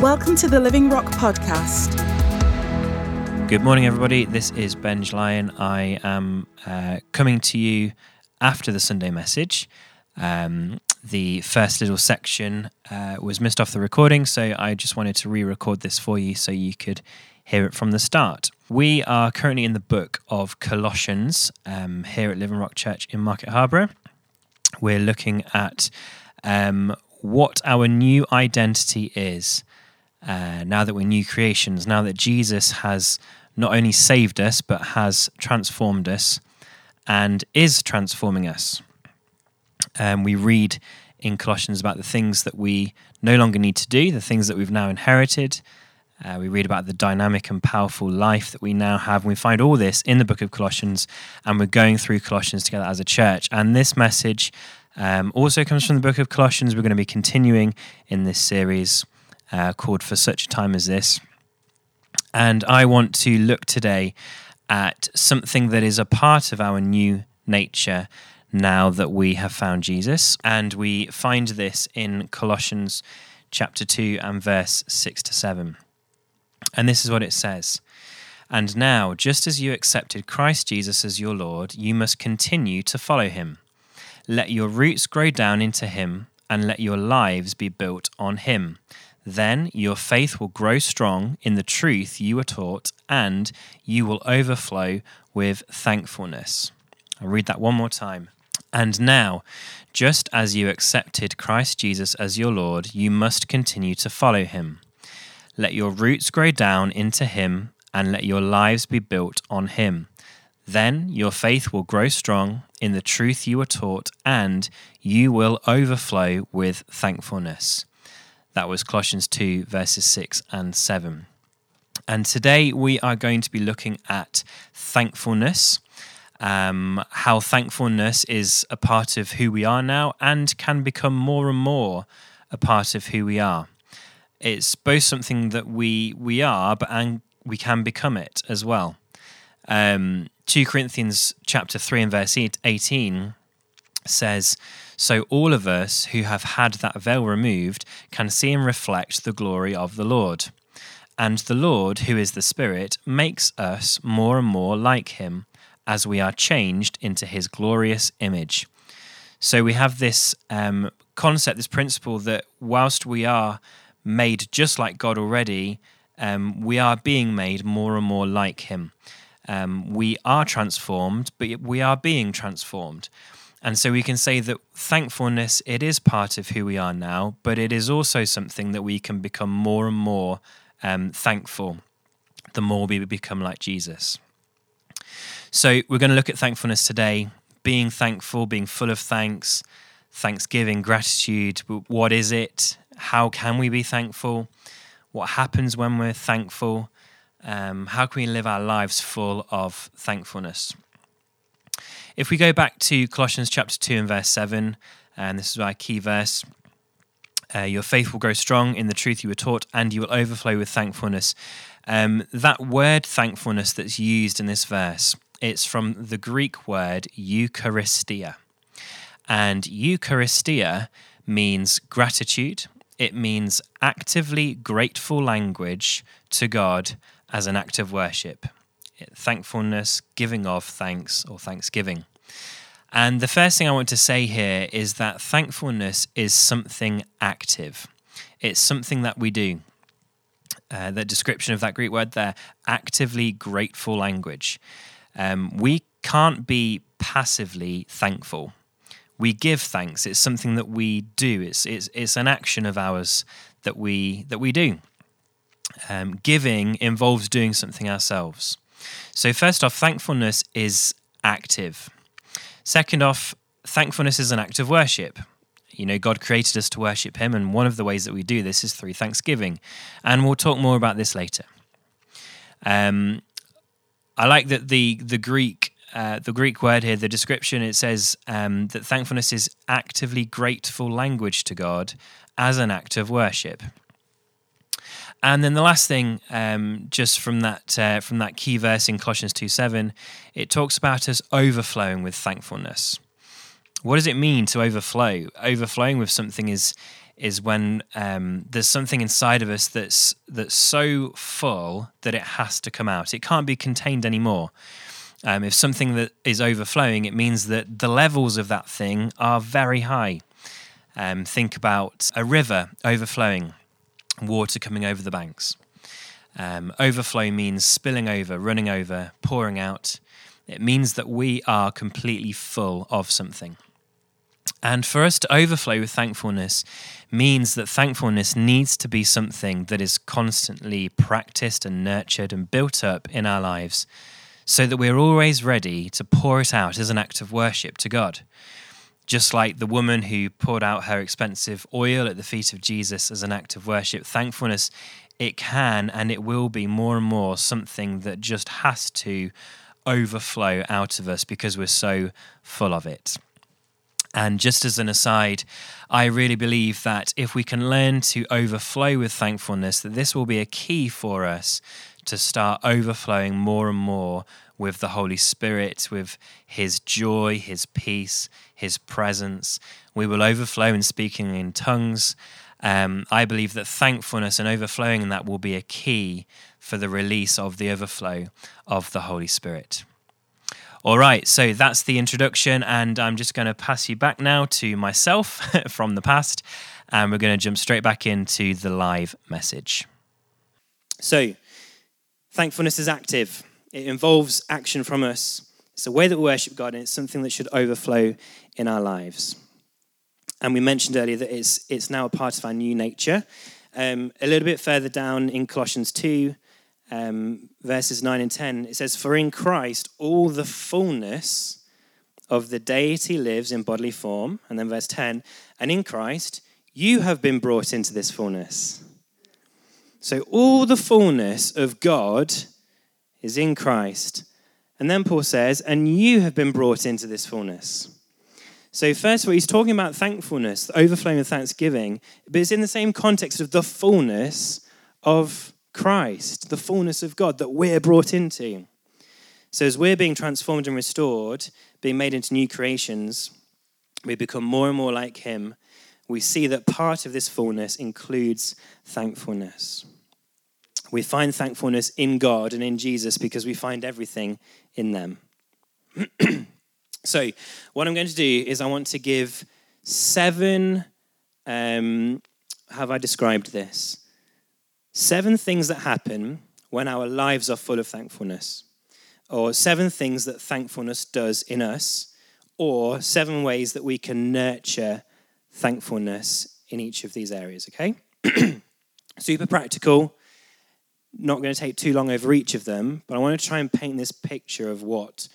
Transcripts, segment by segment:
Welcome to the Living Rock Podcast. Good morning, everybody. This is Benj Lyon. I am uh, coming to you after the Sunday message. Um, the first little section uh, was missed off the recording, so I just wanted to re record this for you so you could hear it from the start. We are currently in the book of Colossians um, here at Living Rock Church in Market Harborough. We're looking at um, what our new identity is uh, now that we're new creations, now that Jesus has not only saved us, but has transformed us and is transforming us. Um, we read in Colossians about the things that we no longer need to do, the things that we've now inherited. Uh, we read about the dynamic and powerful life that we now have. We find all this in the book of Colossians, and we're going through Colossians together as a church. And this message um, also comes from the book of Colossians. We're going to be continuing in this series uh, called For Such a Time as This. And I want to look today at something that is a part of our new nature now that we have found Jesus. And we find this in Colossians chapter 2 and verse 6 to 7. And this is what it says. And now, just as you accepted Christ Jesus as your Lord, you must continue to follow him. Let your roots grow down into him, and let your lives be built on him. Then your faith will grow strong in the truth you were taught, and you will overflow with thankfulness. I'll read that one more time. And now, just as you accepted Christ Jesus as your Lord, you must continue to follow him. Let your roots grow down into him, and let your lives be built on him. Then your faith will grow strong in the truth you were taught, and you will overflow with thankfulness. That was Colossians 2, verses 6 and 7. And today we are going to be looking at thankfulness, um, how thankfulness is a part of who we are now and can become more and more a part of who we are. It's both something that we we are, but and we can become it as well. Um, 2 Corinthians chapter 3 and verse 18 says, So all of us who have had that veil removed can see and reflect the glory of the Lord. And the Lord, who is the Spirit, makes us more and more like him as we are changed into his glorious image. So we have this um, concept, this principle that whilst we are made just like God already, um, we are being made more and more like him. Um, we are transformed, but we are being transformed. And so we can say that thankfulness, it is part of who we are now, but it is also something that we can become more and more um, thankful the more we become like Jesus. So we're going to look at thankfulness today, being thankful, being full of thanks, thanksgiving, gratitude. What is it? How can we be thankful? What happens when we're thankful? Um, how can we live our lives full of thankfulness? If we go back to Colossians chapter 2 and verse 7, and this is our key verse uh, Your faith will grow strong in the truth you were taught, and you will overflow with thankfulness. Um, that word thankfulness that's used in this verse, it's from the Greek word Eucharistia. And Eucharistia means gratitude, it means actively grateful language to God as an act of worship thankfulness, giving of thanks, or thanksgiving. And the first thing I want to say here is that thankfulness is something active, it's something that we do. Uh, the description of that Greek word there, actively grateful language. Um, we can't be passively thankful. We give thanks. It's something that we do. It's it's it's an action of ours that we that we do. Um, giving involves doing something ourselves. So, first off, thankfulness is active. Second off, thankfulness is an act of worship. You know, God created us to worship Him, and one of the ways that we do this is through thanksgiving. And we'll talk more about this later. Um, I like that the the Greek uh, the Greek word here, the description, it says um, that thankfulness is actively grateful language to God as an act of worship. And then the last thing, um, just from that uh, from that key verse in Colossians two seven, it talks about us overflowing with thankfulness. What does it mean to overflow? Overflowing with something is is when um, there's something inside of us that's that's so full that it has to come out. It can't be contained anymore. Um, if something that is overflowing, it means that the levels of that thing are very high. Um, think about a river overflowing, water coming over the banks. Um, overflow means spilling over, running over, pouring out. It means that we are completely full of something. And for us to overflow with thankfulness means that thankfulness needs to be something that is constantly practiced and nurtured and built up in our lives so that we're always ready to pour it out as an act of worship to God. Just like the woman who poured out her expensive oil at the feet of Jesus as an act of worship, thankfulness, it can and it will be more and more something that just has to overflow out of us because we're so full of it. And just as an aside, I really believe that if we can learn to overflow with thankfulness, that this will be a key for us to start overflowing more and more with the Holy Spirit, with His joy, His peace, His presence. We will overflow in speaking in tongues. Um, I believe that thankfulness and overflowing in that will be a key for the release of the overflow of the Holy Spirit. All right, so that's the introduction, and I'm just going to pass you back now to myself from the past, and we're going to jump straight back into the live message. So, thankfulness is active, it involves action from us. It's a way that we worship God, and it's something that should overflow in our lives. And we mentioned earlier that it's, it's now a part of our new nature. Um, a little bit further down in Colossians 2, um, verses 9 and 10, it says, For in Christ all the fullness of the deity lives in bodily form. And then verse 10, and in Christ you have been brought into this fullness. So all the fullness of God is in Christ. And then Paul says, and you have been brought into this fullness. So, first of all, he's talking about thankfulness, the overflowing of thanksgiving, but it's in the same context of the fullness of Christ, the fullness of God that we're brought into. So, as we're being transformed and restored, being made into new creations, we become more and more like Him. We see that part of this fullness includes thankfulness. We find thankfulness in God and in Jesus because we find everything in them. so, what I'm going to do is I want to give seven. Um, have I described this? Seven things that happen when our lives are full of thankfulness, or seven things that thankfulness does in us, or seven ways that we can nurture thankfulness in each of these areas, okay? Super practical, not going to take too long over each of them, but I want to try and paint this picture of what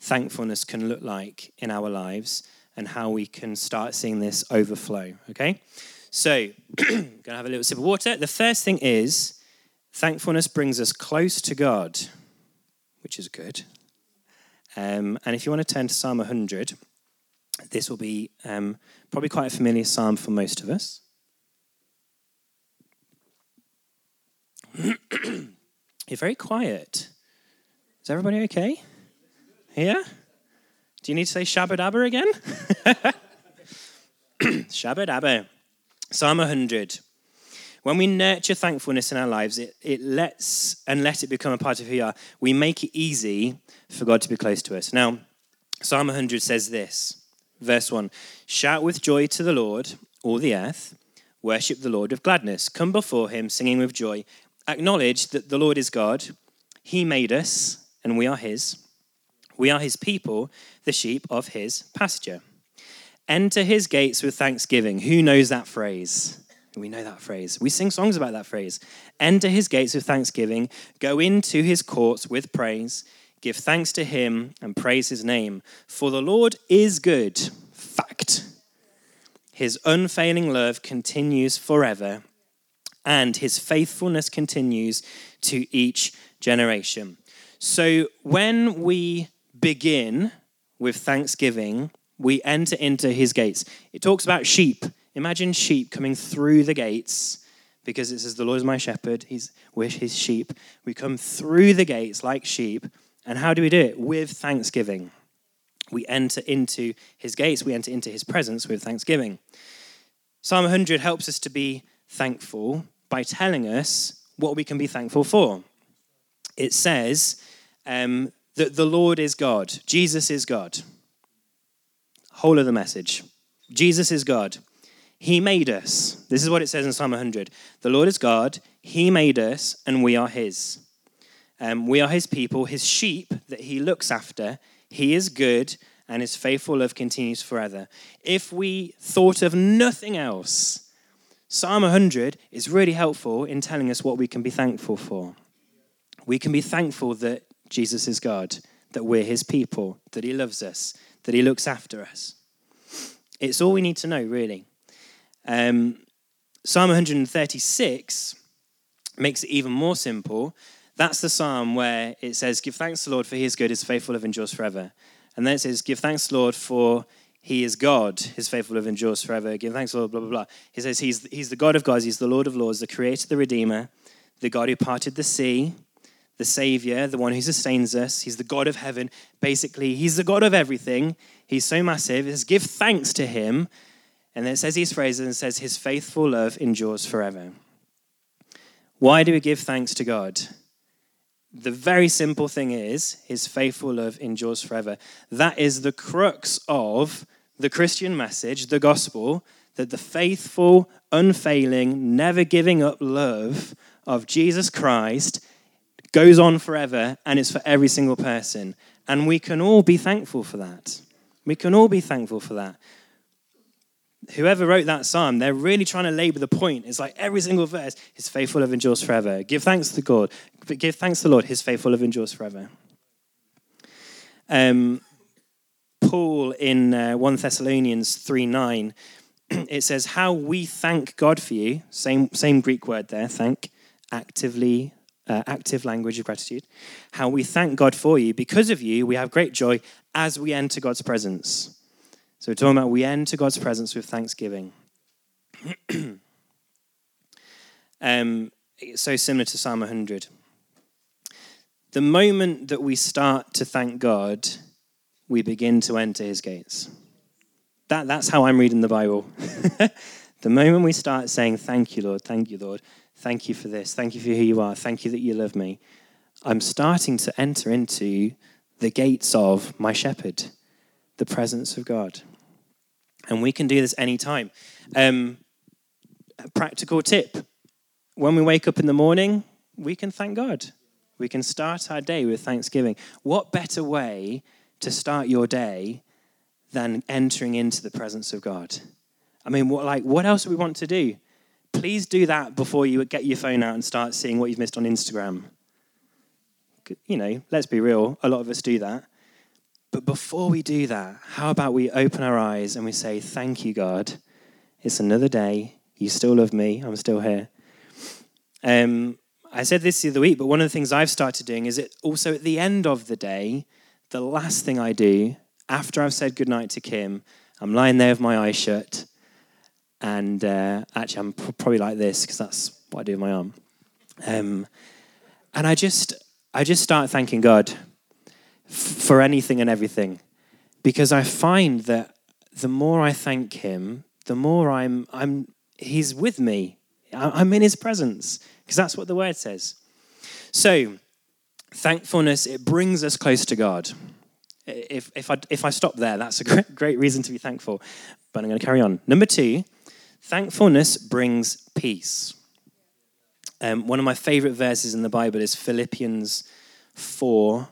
thankfulness can look like in our lives and how we can start seeing this overflow, okay? So, going to have a little sip of water. The first thing is thankfulness brings us close to God, which is good. Um, and if you want to turn to Psalm 100, this will be um, probably quite a familiar psalm for most of us. You're very quiet. Is everybody okay? Yeah? Do you need to say Shabbat again? Shabbat. Psalm 100. When we nurture thankfulness in our lives, it, it lets and let it become a part of who we are. We make it easy for God to be close to us. Now, Psalm 100 says this, verse 1 Shout with joy to the Lord, all the earth. Worship the Lord with gladness. Come before him singing with joy. Acknowledge that the Lord is God. He made us, and we are his. We are his people, the sheep of his pasture. Enter his gates with thanksgiving. Who knows that phrase? We know that phrase. We sing songs about that phrase. Enter his gates with thanksgiving. Go into his courts with praise. Give thanks to him and praise his name. For the Lord is good. Fact. His unfailing love continues forever, and his faithfulness continues to each generation. So when we begin with thanksgiving, we enter into his gates. It talks about sheep. Imagine sheep coming through the gates because it says, The Lord is my shepherd. He's, we're his sheep. We come through the gates like sheep. And how do we do it? With thanksgiving. We enter into his gates, we enter into his presence with thanksgiving. Psalm 100 helps us to be thankful by telling us what we can be thankful for. It says um, that the Lord is God, Jesus is God. Whole of the message. Jesus is God. He made us. This is what it says in Psalm 100. The Lord is God. He made us, and we are His. Um, we are His people, His sheep that He looks after. He is good, and His faithful love continues forever. If we thought of nothing else, Psalm 100 is really helpful in telling us what we can be thankful for. We can be thankful that Jesus is God, that we're His people, that He loves us, that He looks after us. It's all we need to know, really. Um, psalm 136 makes it even more simple. That's the psalm where it says, Give thanks to the Lord, for he is good, his faithful love endures forever. And then it says, Give thanks to the Lord, for he is God, his faithful love endures forever. Give thanks to the Lord, blah, blah, blah. He says, He's, he's the God of gods, He's the Lord of lords, the creator, the redeemer, the God who parted the sea, the Savior, the one who sustains us. He's the God of heaven. Basically, He's the God of everything. He's so massive. It says, Give thanks to Him and then it says these phrases and says, His faithful love endures forever. Why do we give thanks to God? The very simple thing is, His faithful love endures forever. That is the crux of the Christian message, the gospel, that the faithful, unfailing, never giving up love of Jesus Christ goes on forever and is for every single person. And we can all be thankful for that. We can all be thankful for that whoever wrote that psalm, they're really trying to labor the point. It's like every single verse, his faithful love endures forever. Give thanks to God. Give thanks to the Lord, his faithful love endures forever. Um, Paul in uh, 1 Thessalonians 3 9, it says, How we thank God for you, same, same Greek word there, thank, actively, uh, active language of gratitude. How we thank God for you. Because of you, we have great joy as we enter God's presence. So we're talking about we enter God's presence with thanksgiving. um, so similar to Psalm 100. The moment that we start to thank God, we begin to enter his gates. That, that's how I'm reading the Bible. the moment we start saying, Thank you, Lord, thank you, Lord, thank you for this, thank you for who you are, thank you that you love me, I'm starting to enter into the gates of my shepherd the presence of God. And we can do this anytime. Um, practical tip when we wake up in the morning, we can thank God. We can start our day with thanksgiving. What better way to start your day than entering into the presence of God? I mean, what, like, what else do we want to do? Please do that before you get your phone out and start seeing what you've missed on Instagram. You know, let's be real, a lot of us do that. But before we do that, how about we open our eyes and we say, Thank you, God. It's another day. You still love me. I'm still here. Um, I said this the other week, but one of the things I've started doing is it also at the end of the day, the last thing I do after I've said goodnight to Kim, I'm lying there with my eyes shut. And uh, actually, I'm probably like this because that's what I do with my arm. Um, and I just, I just start thanking God for anything and everything. Because I find that the more I thank him, the more I'm, I'm he's with me. I'm in his presence, because that's what the word says. So, thankfulness, it brings us close to God. If, if, I, if I stop there, that's a great, great reason to be thankful. But I'm going to carry on. Number two, thankfulness brings peace. Um, one of my favorite verses in the Bible is Philippians 4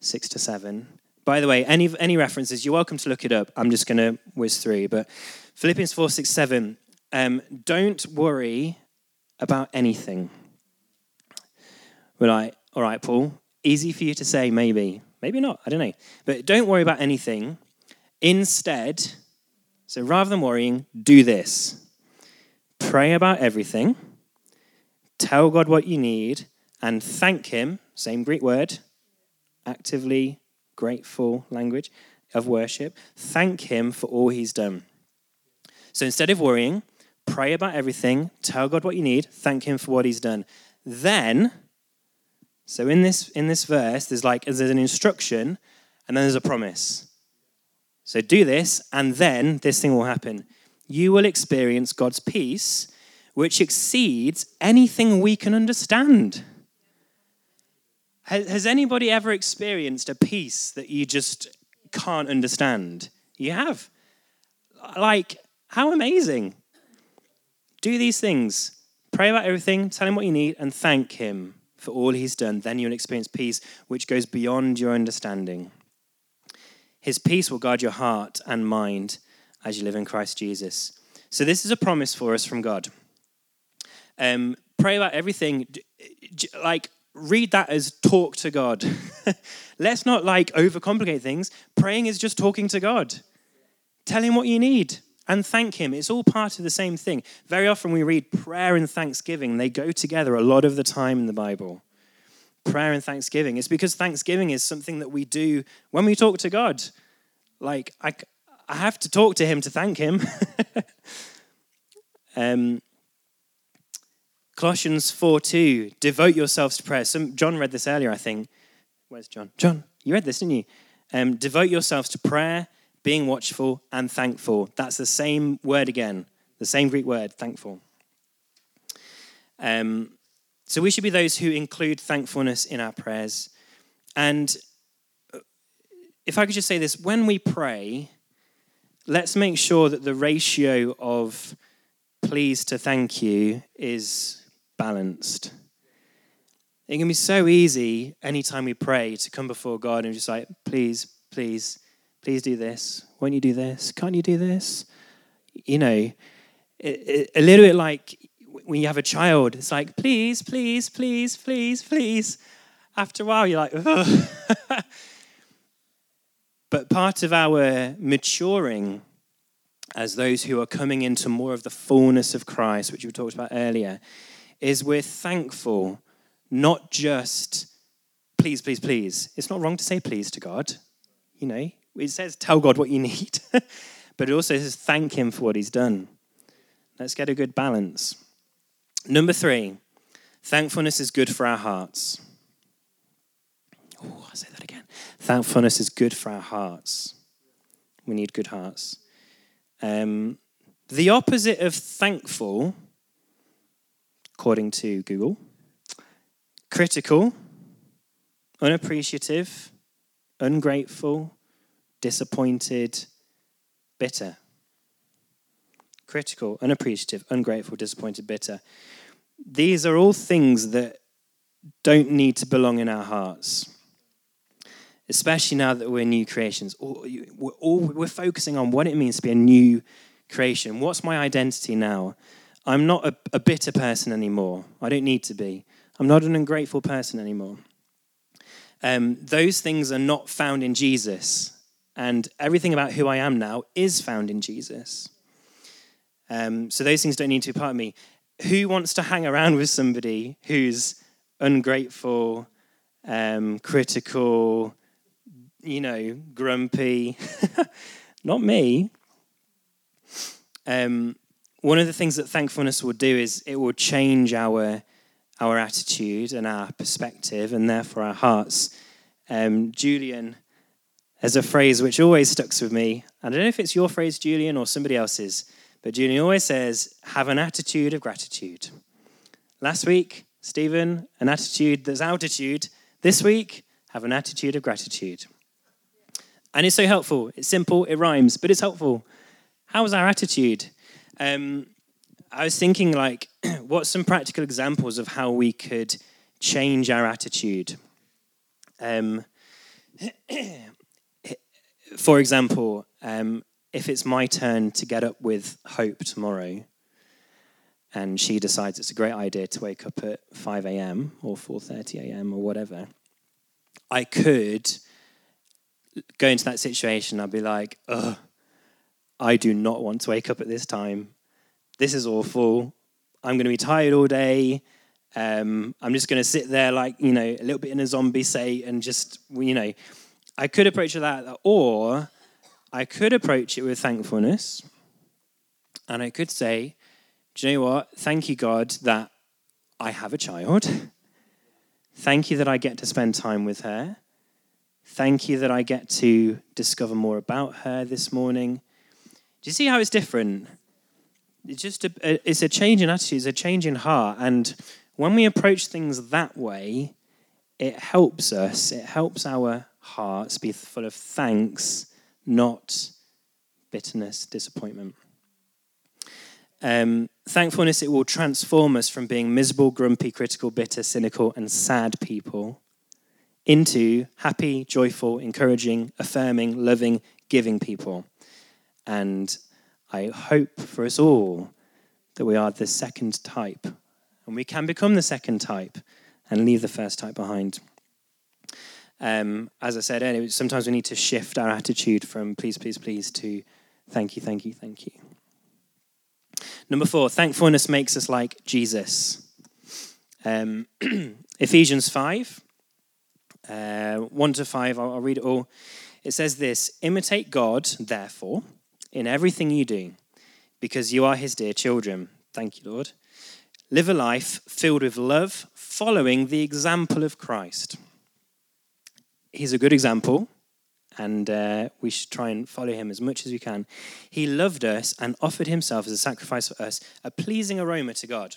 6 to 7. By the way, any, any references, you're welcome to look it up. I'm just going to whiz through. But Philippians 4, 6, 7. Um, don't worry about anything. We're like, all right, Paul, easy for you to say, maybe. Maybe not, I don't know. But don't worry about anything. Instead, so rather than worrying, do this pray about everything, tell God what you need, and thank Him, same Greek word, actively grateful language of worship. Thank Him for all He's done. So instead of worrying, pray about everything, tell God what you need, thank Him for what He's done. Then, so in this in this verse, there's like there's an instruction, and then there's a promise. So do this, and then this thing will happen. you will experience God's peace, which exceeds anything we can understand. Has anybody ever experienced a peace that you just can't understand? You have. Like, how amazing. Do these things. Pray about everything, tell him what you need, and thank him for all he's done. Then you'll experience peace which goes beyond your understanding. His peace will guard your heart and mind as you live in Christ Jesus. So, this is a promise for us from God. Um, pray about everything. Like, read that as talk to God. Let's not like overcomplicate things. Praying is just talking to God. Tell him what you need and thank him. It's all part of the same thing. Very often we read prayer and thanksgiving, they go together a lot of the time in the Bible. Prayer and thanksgiving. It's because thanksgiving is something that we do when we talk to God. Like, I, I have to talk to him to thank him. um, Colossians 4 2, devote yourselves to prayer. Some, John read this earlier, I think. Where's John? John, you read this, didn't you? Um, devote yourselves to prayer, being watchful, and thankful. That's the same word again, the same Greek word, thankful. Um, so we should be those who include thankfulness in our prayers. And uh, if I could just say this when we pray, let's make sure that the ratio of please to thank you is balanced. It can be so easy anytime we pray to come before God and just like, please, please, please do this. Won't you do this? Can't you do this? You know, a little bit like when you have a child, it's like, please, please, please, please, please. After a while, you're like, ugh. but part of our maturing as those who are coming into more of the fullness of Christ, which we talked about earlier, is we're thankful, not just please, please, please. It's not wrong to say please to God. You know, it says tell God what you need, but it also says thank Him for what He's done. Let's get a good balance. Number three, thankfulness is good for our hearts. Oh, I'll say that again. Thankfulness is good for our hearts. We need good hearts. Um, the opposite of thankful, according to Google, critical, unappreciative, ungrateful, disappointed, bitter. Critical, unappreciative, ungrateful, disappointed, bitter. These are all things that don't need to belong in our hearts especially now that we're new creations. We're, all, we're focusing on what it means to be a new creation. What's my identity now? I'm not a, a bitter person anymore. I don't need to be. I'm not an ungrateful person anymore. Um, those things are not found in Jesus. And everything about who I am now is found in Jesus. Um, so those things don't need to be part of me. Who wants to hang around with somebody who's ungrateful, um, critical, you know, grumpy. Not me. Um, one of the things that thankfulness will do is it will change our our attitude and our perspective, and therefore our hearts. Um, Julian has a phrase which always sticks with me. I don't know if it's your phrase, Julian, or somebody else's, but Julian always says, "Have an attitude of gratitude." Last week, Stephen, an attitude that's altitude. This week, have an attitude of gratitude. And it's so helpful. It's simple, it rhymes, but it's helpful. How's our attitude? Um, I was thinking, like, what's some practical examples of how we could change our attitude? Um, for example, um, if it's my turn to get up with Hope tomorrow, and she decides it's a great idea to wake up at 5 a.m. or 4:30 a.m. or whatever, I could go into that situation, I'd be like, ugh, I do not want to wake up at this time. This is awful. I'm going to be tired all day. Um, I'm just going to sit there, like, you know, a little bit in a zombie state and just, you know, I could approach it that, or I could approach it with thankfulness. And I could say, do you know what? Thank you, God, that I have a child. Thank you that I get to spend time with her. Thank you that I get to discover more about her this morning. Do you see how it's different? It's just a, it's a change in attitude, it's a change in heart. And when we approach things that way, it helps us, it helps our hearts be full of thanks, not bitterness, disappointment. Um, thankfulness, it will transform us from being miserable, grumpy, critical, bitter, cynical, and sad people into happy, joyful, encouraging, affirming, loving, giving people. And I hope for us all that we are the second type. And we can become the second type and leave the first type behind. Um, as I said earlier, sometimes we need to shift our attitude from please, please, please to thank you, thank you, thank you. Number four, thankfulness makes us like Jesus. Um, Ephesians 5, uh, 1 to 5, I'll, I'll read it all. It says this Imitate God, therefore, in everything you do, because you are his dear children. Thank you, Lord. Live a life filled with love, following the example of Christ. He's a good example, and uh, we should try and follow him as much as we can. He loved us and offered himself as a sacrifice for us, a pleasing aroma to God.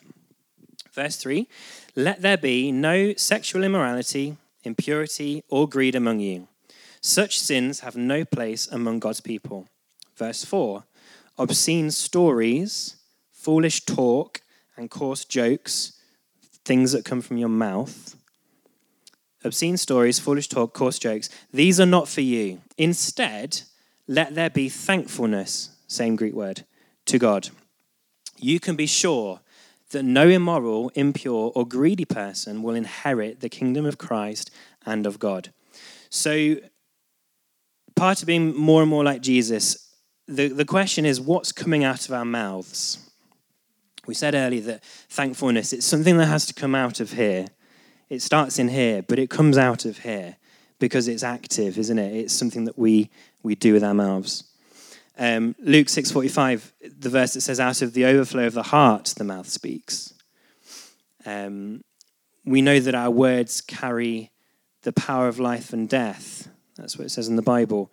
Verse 3 Let there be no sexual immorality, impurity, or greed among you. Such sins have no place among God's people. Verse 4 Obscene stories, foolish talk, and coarse jokes, things that come from your mouth obscene stories, foolish talk, coarse jokes, these are not for you. Instead, let there be thankfulness, same Greek word, to God. You can be sure that no immoral, impure, or greedy person will inherit the kingdom of Christ and of God. So, part of being more and more like Jesus, the, the question is what's coming out of our mouths? We said earlier that thankfulness, it's something that has to come out of here. It starts in here, but it comes out of here because it's active, isn't it? It's something that we, we do with our mouths. Um, Luke 6.45, the verse that says, out of the overflow of the heart, the mouth speaks. Um, we know that our words carry the power of life and death. That's what it says in the Bible.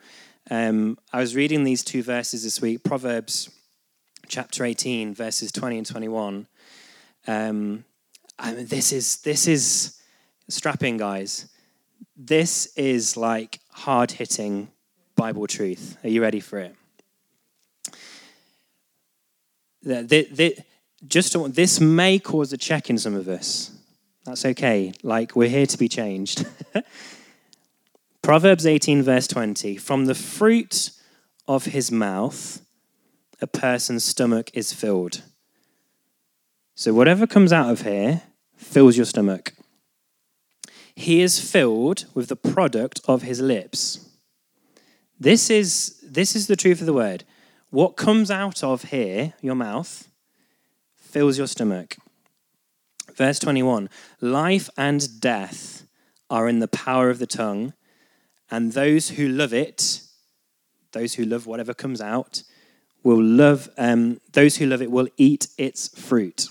Um, I was reading these two verses this week, Proverbs chapter 18, verses 20 and 21. Um, I mean, this is, this is, strap in, guys. This is like hard hitting Bible truth. Are you ready for it? just this may cause a check in some of us. That's okay. Like, we're here to be changed. Proverbs 18, verse 20 From the fruit of his mouth, a person's stomach is filled. So, whatever comes out of here fills your stomach. He is filled with the product of his lips. This is, this is the truth of the word. What comes out of here, your mouth, fills your stomach. Verse 21 Life and death are in the power of the tongue, and those who love it, those who love whatever comes out, will love, um, those who love it will eat its fruit.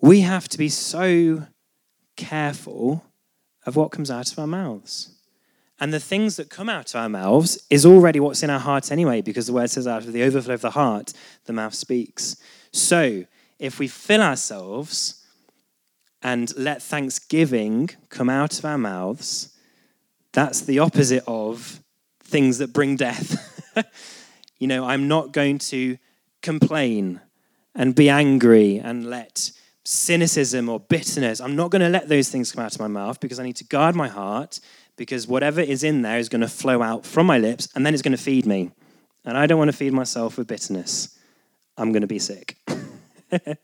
We have to be so careful of what comes out of our mouths. And the things that come out of our mouths is already what's in our hearts anyway, because the word says, out of the overflow of the heart, the mouth speaks. So, if we fill ourselves and let thanksgiving come out of our mouths, that's the opposite of things that bring death. you know, I'm not going to complain and be angry and let cynicism or bitterness. I'm not going to let those things come out of my mouth because I need to guard my heart because whatever is in there is going to flow out from my lips and then it's going to feed me. And I don't want to feed myself with bitterness. I'm going to be sick.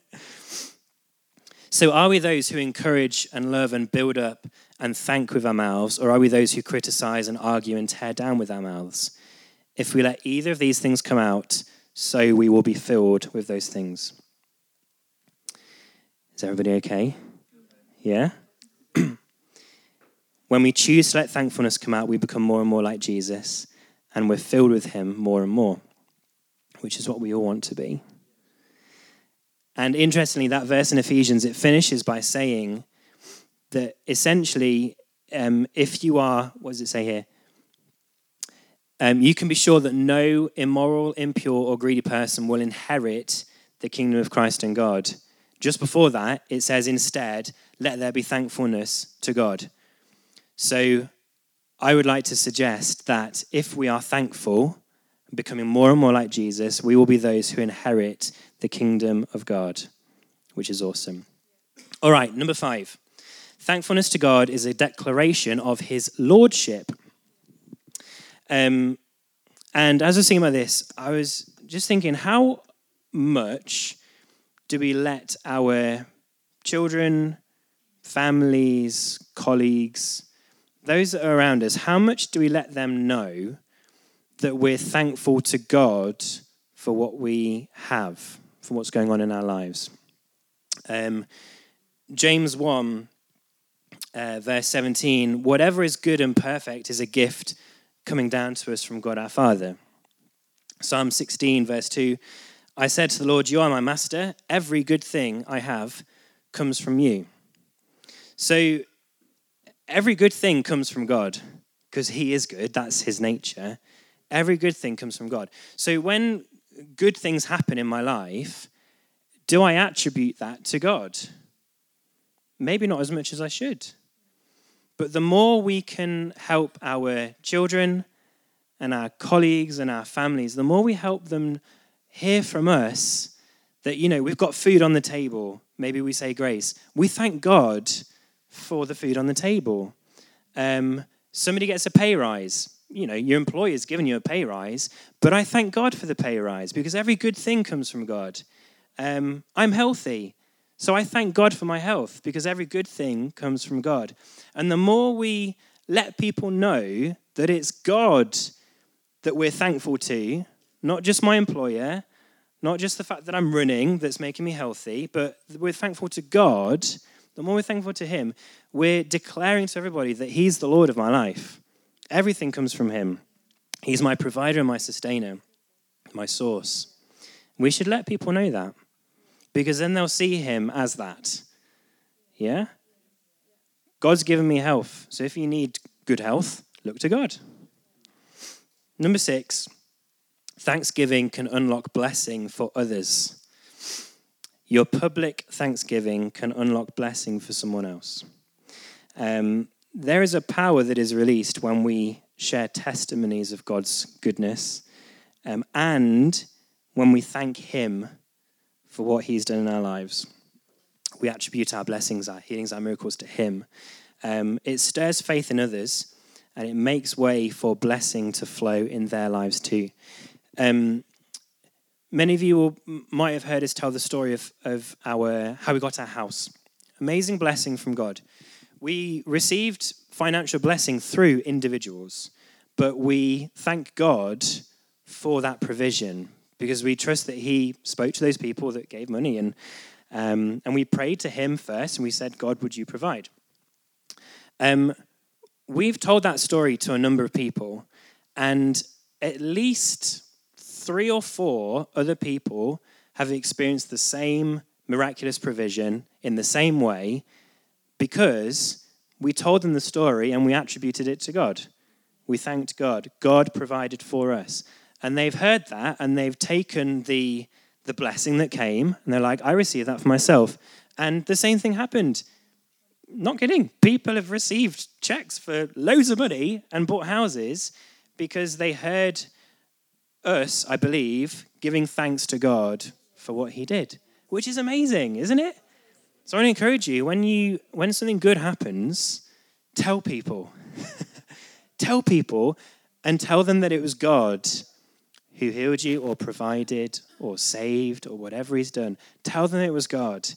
so, are we those who encourage and love and build up and thank with our mouths, or are we those who criticize and argue and tear down with our mouths? If we let either of these things come out, so we will be filled with those things. Is everybody okay? Yeah? when we choose to let thankfulness come out, we become more and more like Jesus, and we're filled with Him more and more, which is what we all want to be. And interestingly, that verse in Ephesians, it finishes by saying that essentially, um, if you are, what does it say here? Um, you can be sure that no immoral, impure, or greedy person will inherit the kingdom of Christ and God. Just before that, it says instead, let there be thankfulness to God. So I would like to suggest that if we are thankful, becoming more and more like Jesus, we will be those who inherit the kingdom of God, which is awesome. All right, number five. Thankfulness to God is a declaration of his lordship. Um, and as I was thinking about this, I was just thinking, how much do we let our children, families, colleagues, those that are around us, how much do we let them know that we're thankful to God for what we have, for what's going on in our lives? Um, James 1, uh, verse 17 whatever is good and perfect is a gift coming down to us from God our Father. Psalm 16, verse 2 I said to the Lord, You are my master. Every good thing I have comes from you. So, every good thing comes from God because He is good. That's His nature. Every good thing comes from God. So, when good things happen in my life, do I attribute that to God? Maybe not as much as I should. But the more we can help our children and our colleagues and our families, the more we help them hear from us that, you know, we've got food on the table. Maybe we say grace. We thank God for the food on the table. Um, somebody gets a pay rise. You know, your employer's given you a pay rise, but I thank God for the pay rise because every good thing comes from God. Um, I'm healthy. So I thank God for my health because every good thing comes from God. And the more we let people know that it's God that we're thankful to, not just my employer, not just the fact that I'm running that's making me healthy, but we're thankful to God, the more we're thankful to Him, we're declaring to everybody that He's the Lord of my life. Everything comes from Him. He's my provider and my sustainer, my source. We should let people know that because then they'll see him as that. Yeah? God's given me health. So if you need good health, look to God. Number six, thanksgiving can unlock blessing for others. Your public thanksgiving can unlock blessing for someone else. Um, there is a power that is released when we share testimonies of God's goodness um, and when we thank Him for what he's done in our lives. We attribute our blessings, our healings, our miracles to him. Um, it stirs faith in others and it makes way for blessing to flow in their lives too. Um, many of you will, might have heard us tell the story of, of our, how we got our house. Amazing blessing from God. We received financial blessing through individuals, but we thank God for that provision because we trust that He spoke to those people that gave money. And, um, and we prayed to Him first and we said, God, would you provide? Um, we've told that story to a number of people, and at least three or four other people have experienced the same miraculous provision in the same way because we told them the story and we attributed it to God. We thanked God. God provided for us. And they've heard that and they've taken the, the blessing that came and they're like, I receive that for myself. And the same thing happened. Not kidding. People have received checks for loads of money and bought houses because they heard us, I believe, giving thanks to God for what he did, which is amazing, isn't it? So I encourage you when you when something good happens, tell people. tell people and tell them that it was God who healed you or provided or saved or whatever he's done, tell them it was God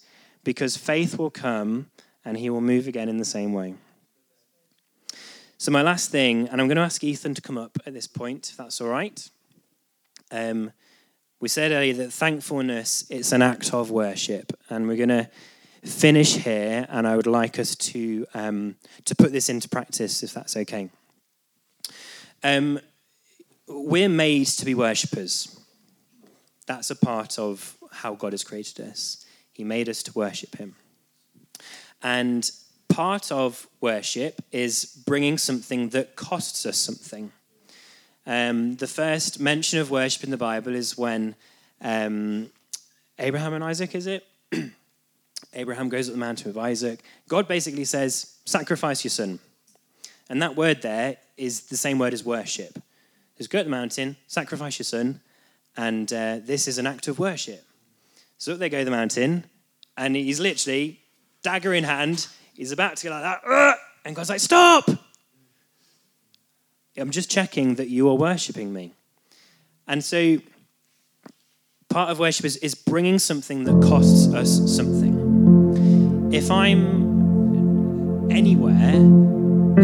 because faith will come and he will move again in the same way. So, my last thing, and I'm going to ask Ethan to come up at this point, if that's all right. Um, we said earlier that thankfulness it's an act of worship, and we're going to finish here. And I would like us to um, to put this into practice, if that's okay. Um, we're made to be worshippers. That's a part of how God has created us. He made us to worship Him. And part of worship is bringing something that costs us something. Um, the first mention of worship in the Bible is when um, Abraham and Isaac, is it? Abraham goes up the mountain with Isaac. God basically says, sacrifice your son. And that word there is the same word as worship. Just go up the mountain, sacrifice your son, and uh, this is an act of worship. So up they go the mountain, and he's literally, dagger in hand, he's about to go like that, and God's like, stop! I'm just checking that you are worshipping me. And so part of worship is, is bringing something that costs us something. If I'm anywhere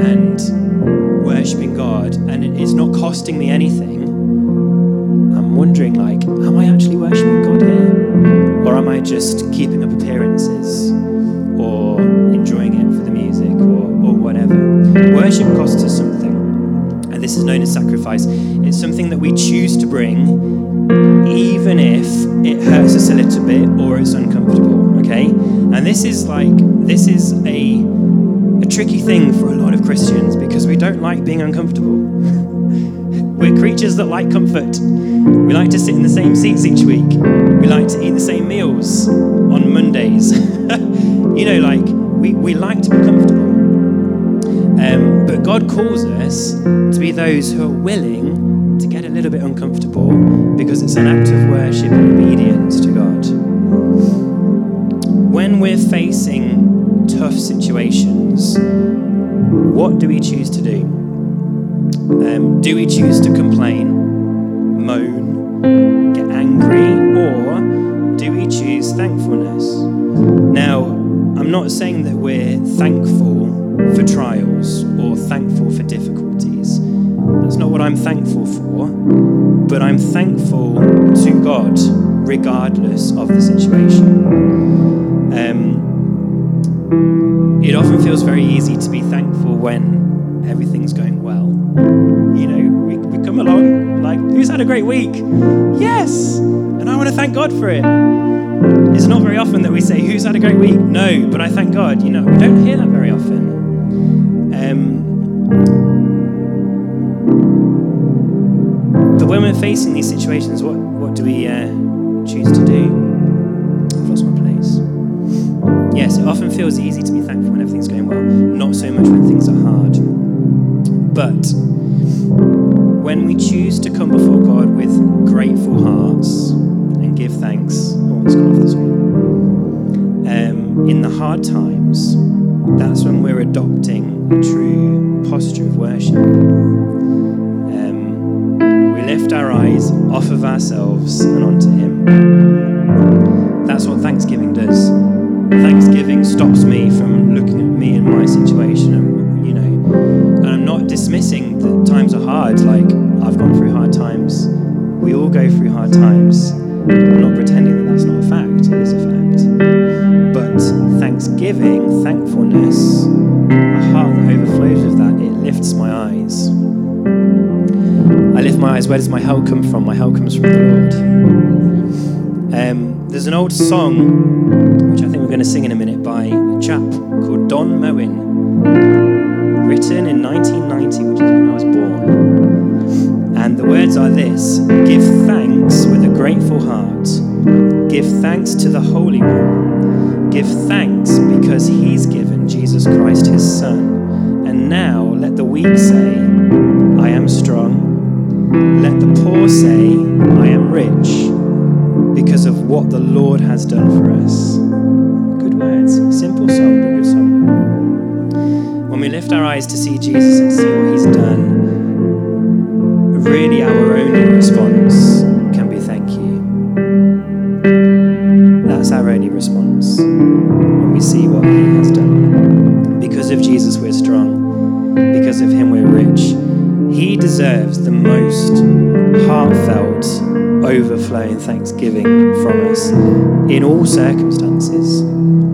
and worshiping God and it is not costing me anything, I'm wondering like, am I actually worshiping God here? Or am I just keeping up appearances or enjoying it for the music or, or whatever? Worship costs us something. And this is known as sacrifice. It's something that we choose to bring even if it hurts us a little bit or it's uncomfortable, okay? And this is like, this is a, a tricky thing for a lot Christians because we don't like being uncomfortable. We're creatures that like comfort. We like to sit in the same seats each week. We like to eat the same meals on Mondays. you know, like, we, we like to be comfortable. Um, but God calls us to be those who are willing to get a little bit uncomfortable because it's an act of worship and obedience to God. When we're facing tough situations, what do we choose to do? Um, do we choose to complain, moan, get angry, or do we choose thankfulness? Now, I'm not saying that we're thankful for trials or thankful for difficulties. That's not what I'm thankful for, but I'm thankful to God regardless of the situation. Um, it often feels very easy to be thankful when everything's going well. You know, we, we come along like, who's had a great week? Yes! And I want to thank God for it. It's not very often that we say, Who's had a great week? No, but I thank God. You know, we don't hear that very often. Um, but when we're facing these situations, what, what do we uh, choose to do? Yes, it often feels easy to be thankful when everything's going well, not so much when things are hard. But when we choose to come before God with grateful hearts and give thanks, oh, it's gone off screen. Um, in the hard times, that's when we're adopting a true posture of worship. Um, we lift our eyes off of ourselves and onto Him. That's what Thanksgiving does. Thanksgiving stops me from looking at me and my situation, and you know, and I'm not dismissing that times are hard. Like I've gone through hard times. We all go through hard times. I'm not pretending that that's not a fact. It is a fact. But thanksgiving, thankfulness, a heart that overflows with that, it lifts my eyes. I lift my eyes. Where does my help come from? My help comes from the Lord. Um, there's an old song, which I going to sing in a minute, by a chap called Don Moen, written in 1990, which is when I was born. And the words are this Give thanks with a grateful heart. Give thanks to the Holy One. Give thanks because He's given Jesus Christ His Son. And now let the weak say, I am strong. Let the poor say, I am rich because of what the Lord has done for us. Words. Simple song, but good song. When we lift our eyes to see Jesus and see what He's done, really our only response can be thank you. That's our only response when we see what He has done. Because of Jesus, we're strong. Because of Him, we're rich. He deserves the most heartfelt, overflowing thanksgiving from us in all circumstances,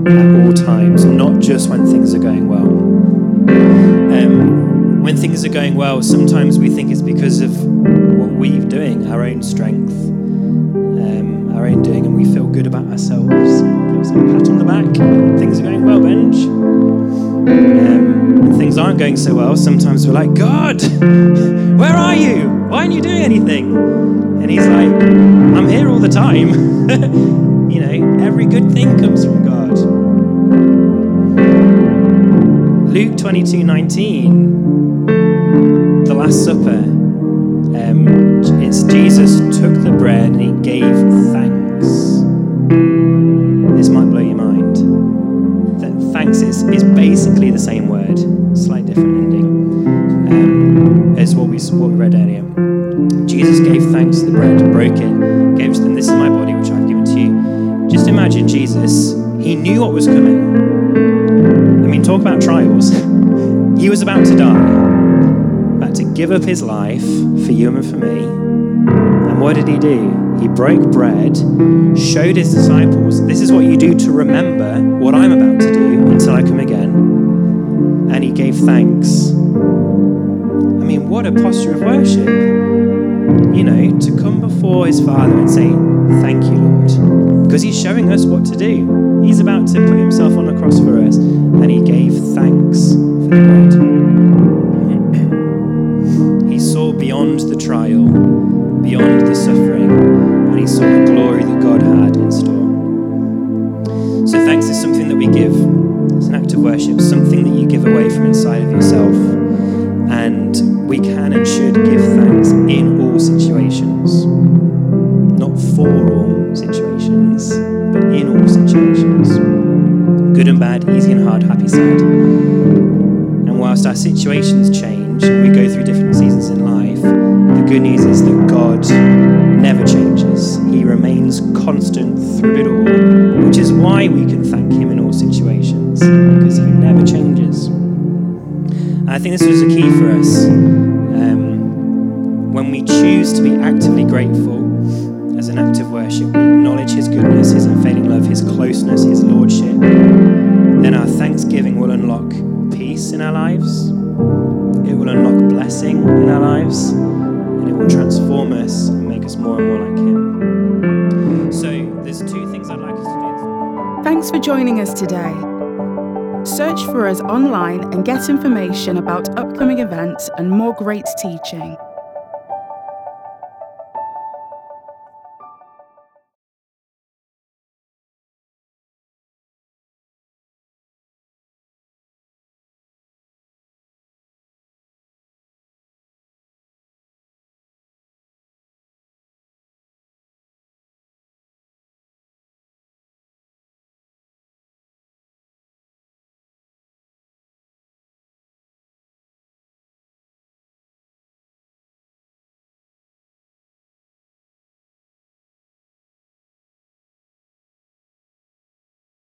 at all times, not just when things are going well. Um, when things are going well, sometimes we think it's because of what we're doing, our own strength, um, our own doing, and we feel good about ourselves. Us a pat on the back. Things are going well, Benj. Um, when things aren't going so well, sometimes we're like, God, where are you? Why aren't you doing anything? And He's like, I'm here all the time. You know, every good thing comes from God. Luke 22 19, the Last Supper, um, it's Jesus took the bread and he gave thanks. Was about to die, about to give up his life for you and for me. And what did he do? He broke bread, showed his disciples, this is what you do to remember what I'm about to do until I come again. And he gave thanks. I mean, what a posture of worship. You know, to come before his Father and say, Thank you, Lord. Because he's showing us what to do. He's about to put himself on the cross for us, and he gave thanks bread. he saw beyond the trial, beyond the suffering, and he saw the glory that God had in store. So, thanks is something that we give. It's an act of worship, something that you give away from inside of yourself. And we can and should give thanks in all situations. Not for all situations, but in all situations. Good and bad, easy and hard, happy, sad. Our situations change and we go through different seasons in life, the good news is that God never changes. He remains constant through it all, which is why we can thank Him in all situations, because He never changes. And I think this was a key for us. Um, when we choose to be actively grateful in our lives, it will unlock blessing in our lives, and it will transform us and make us more and more like Him. So, there's two things I'd like us to do. Thanks for joining us today. Search for us online and get information about upcoming events and more great teaching.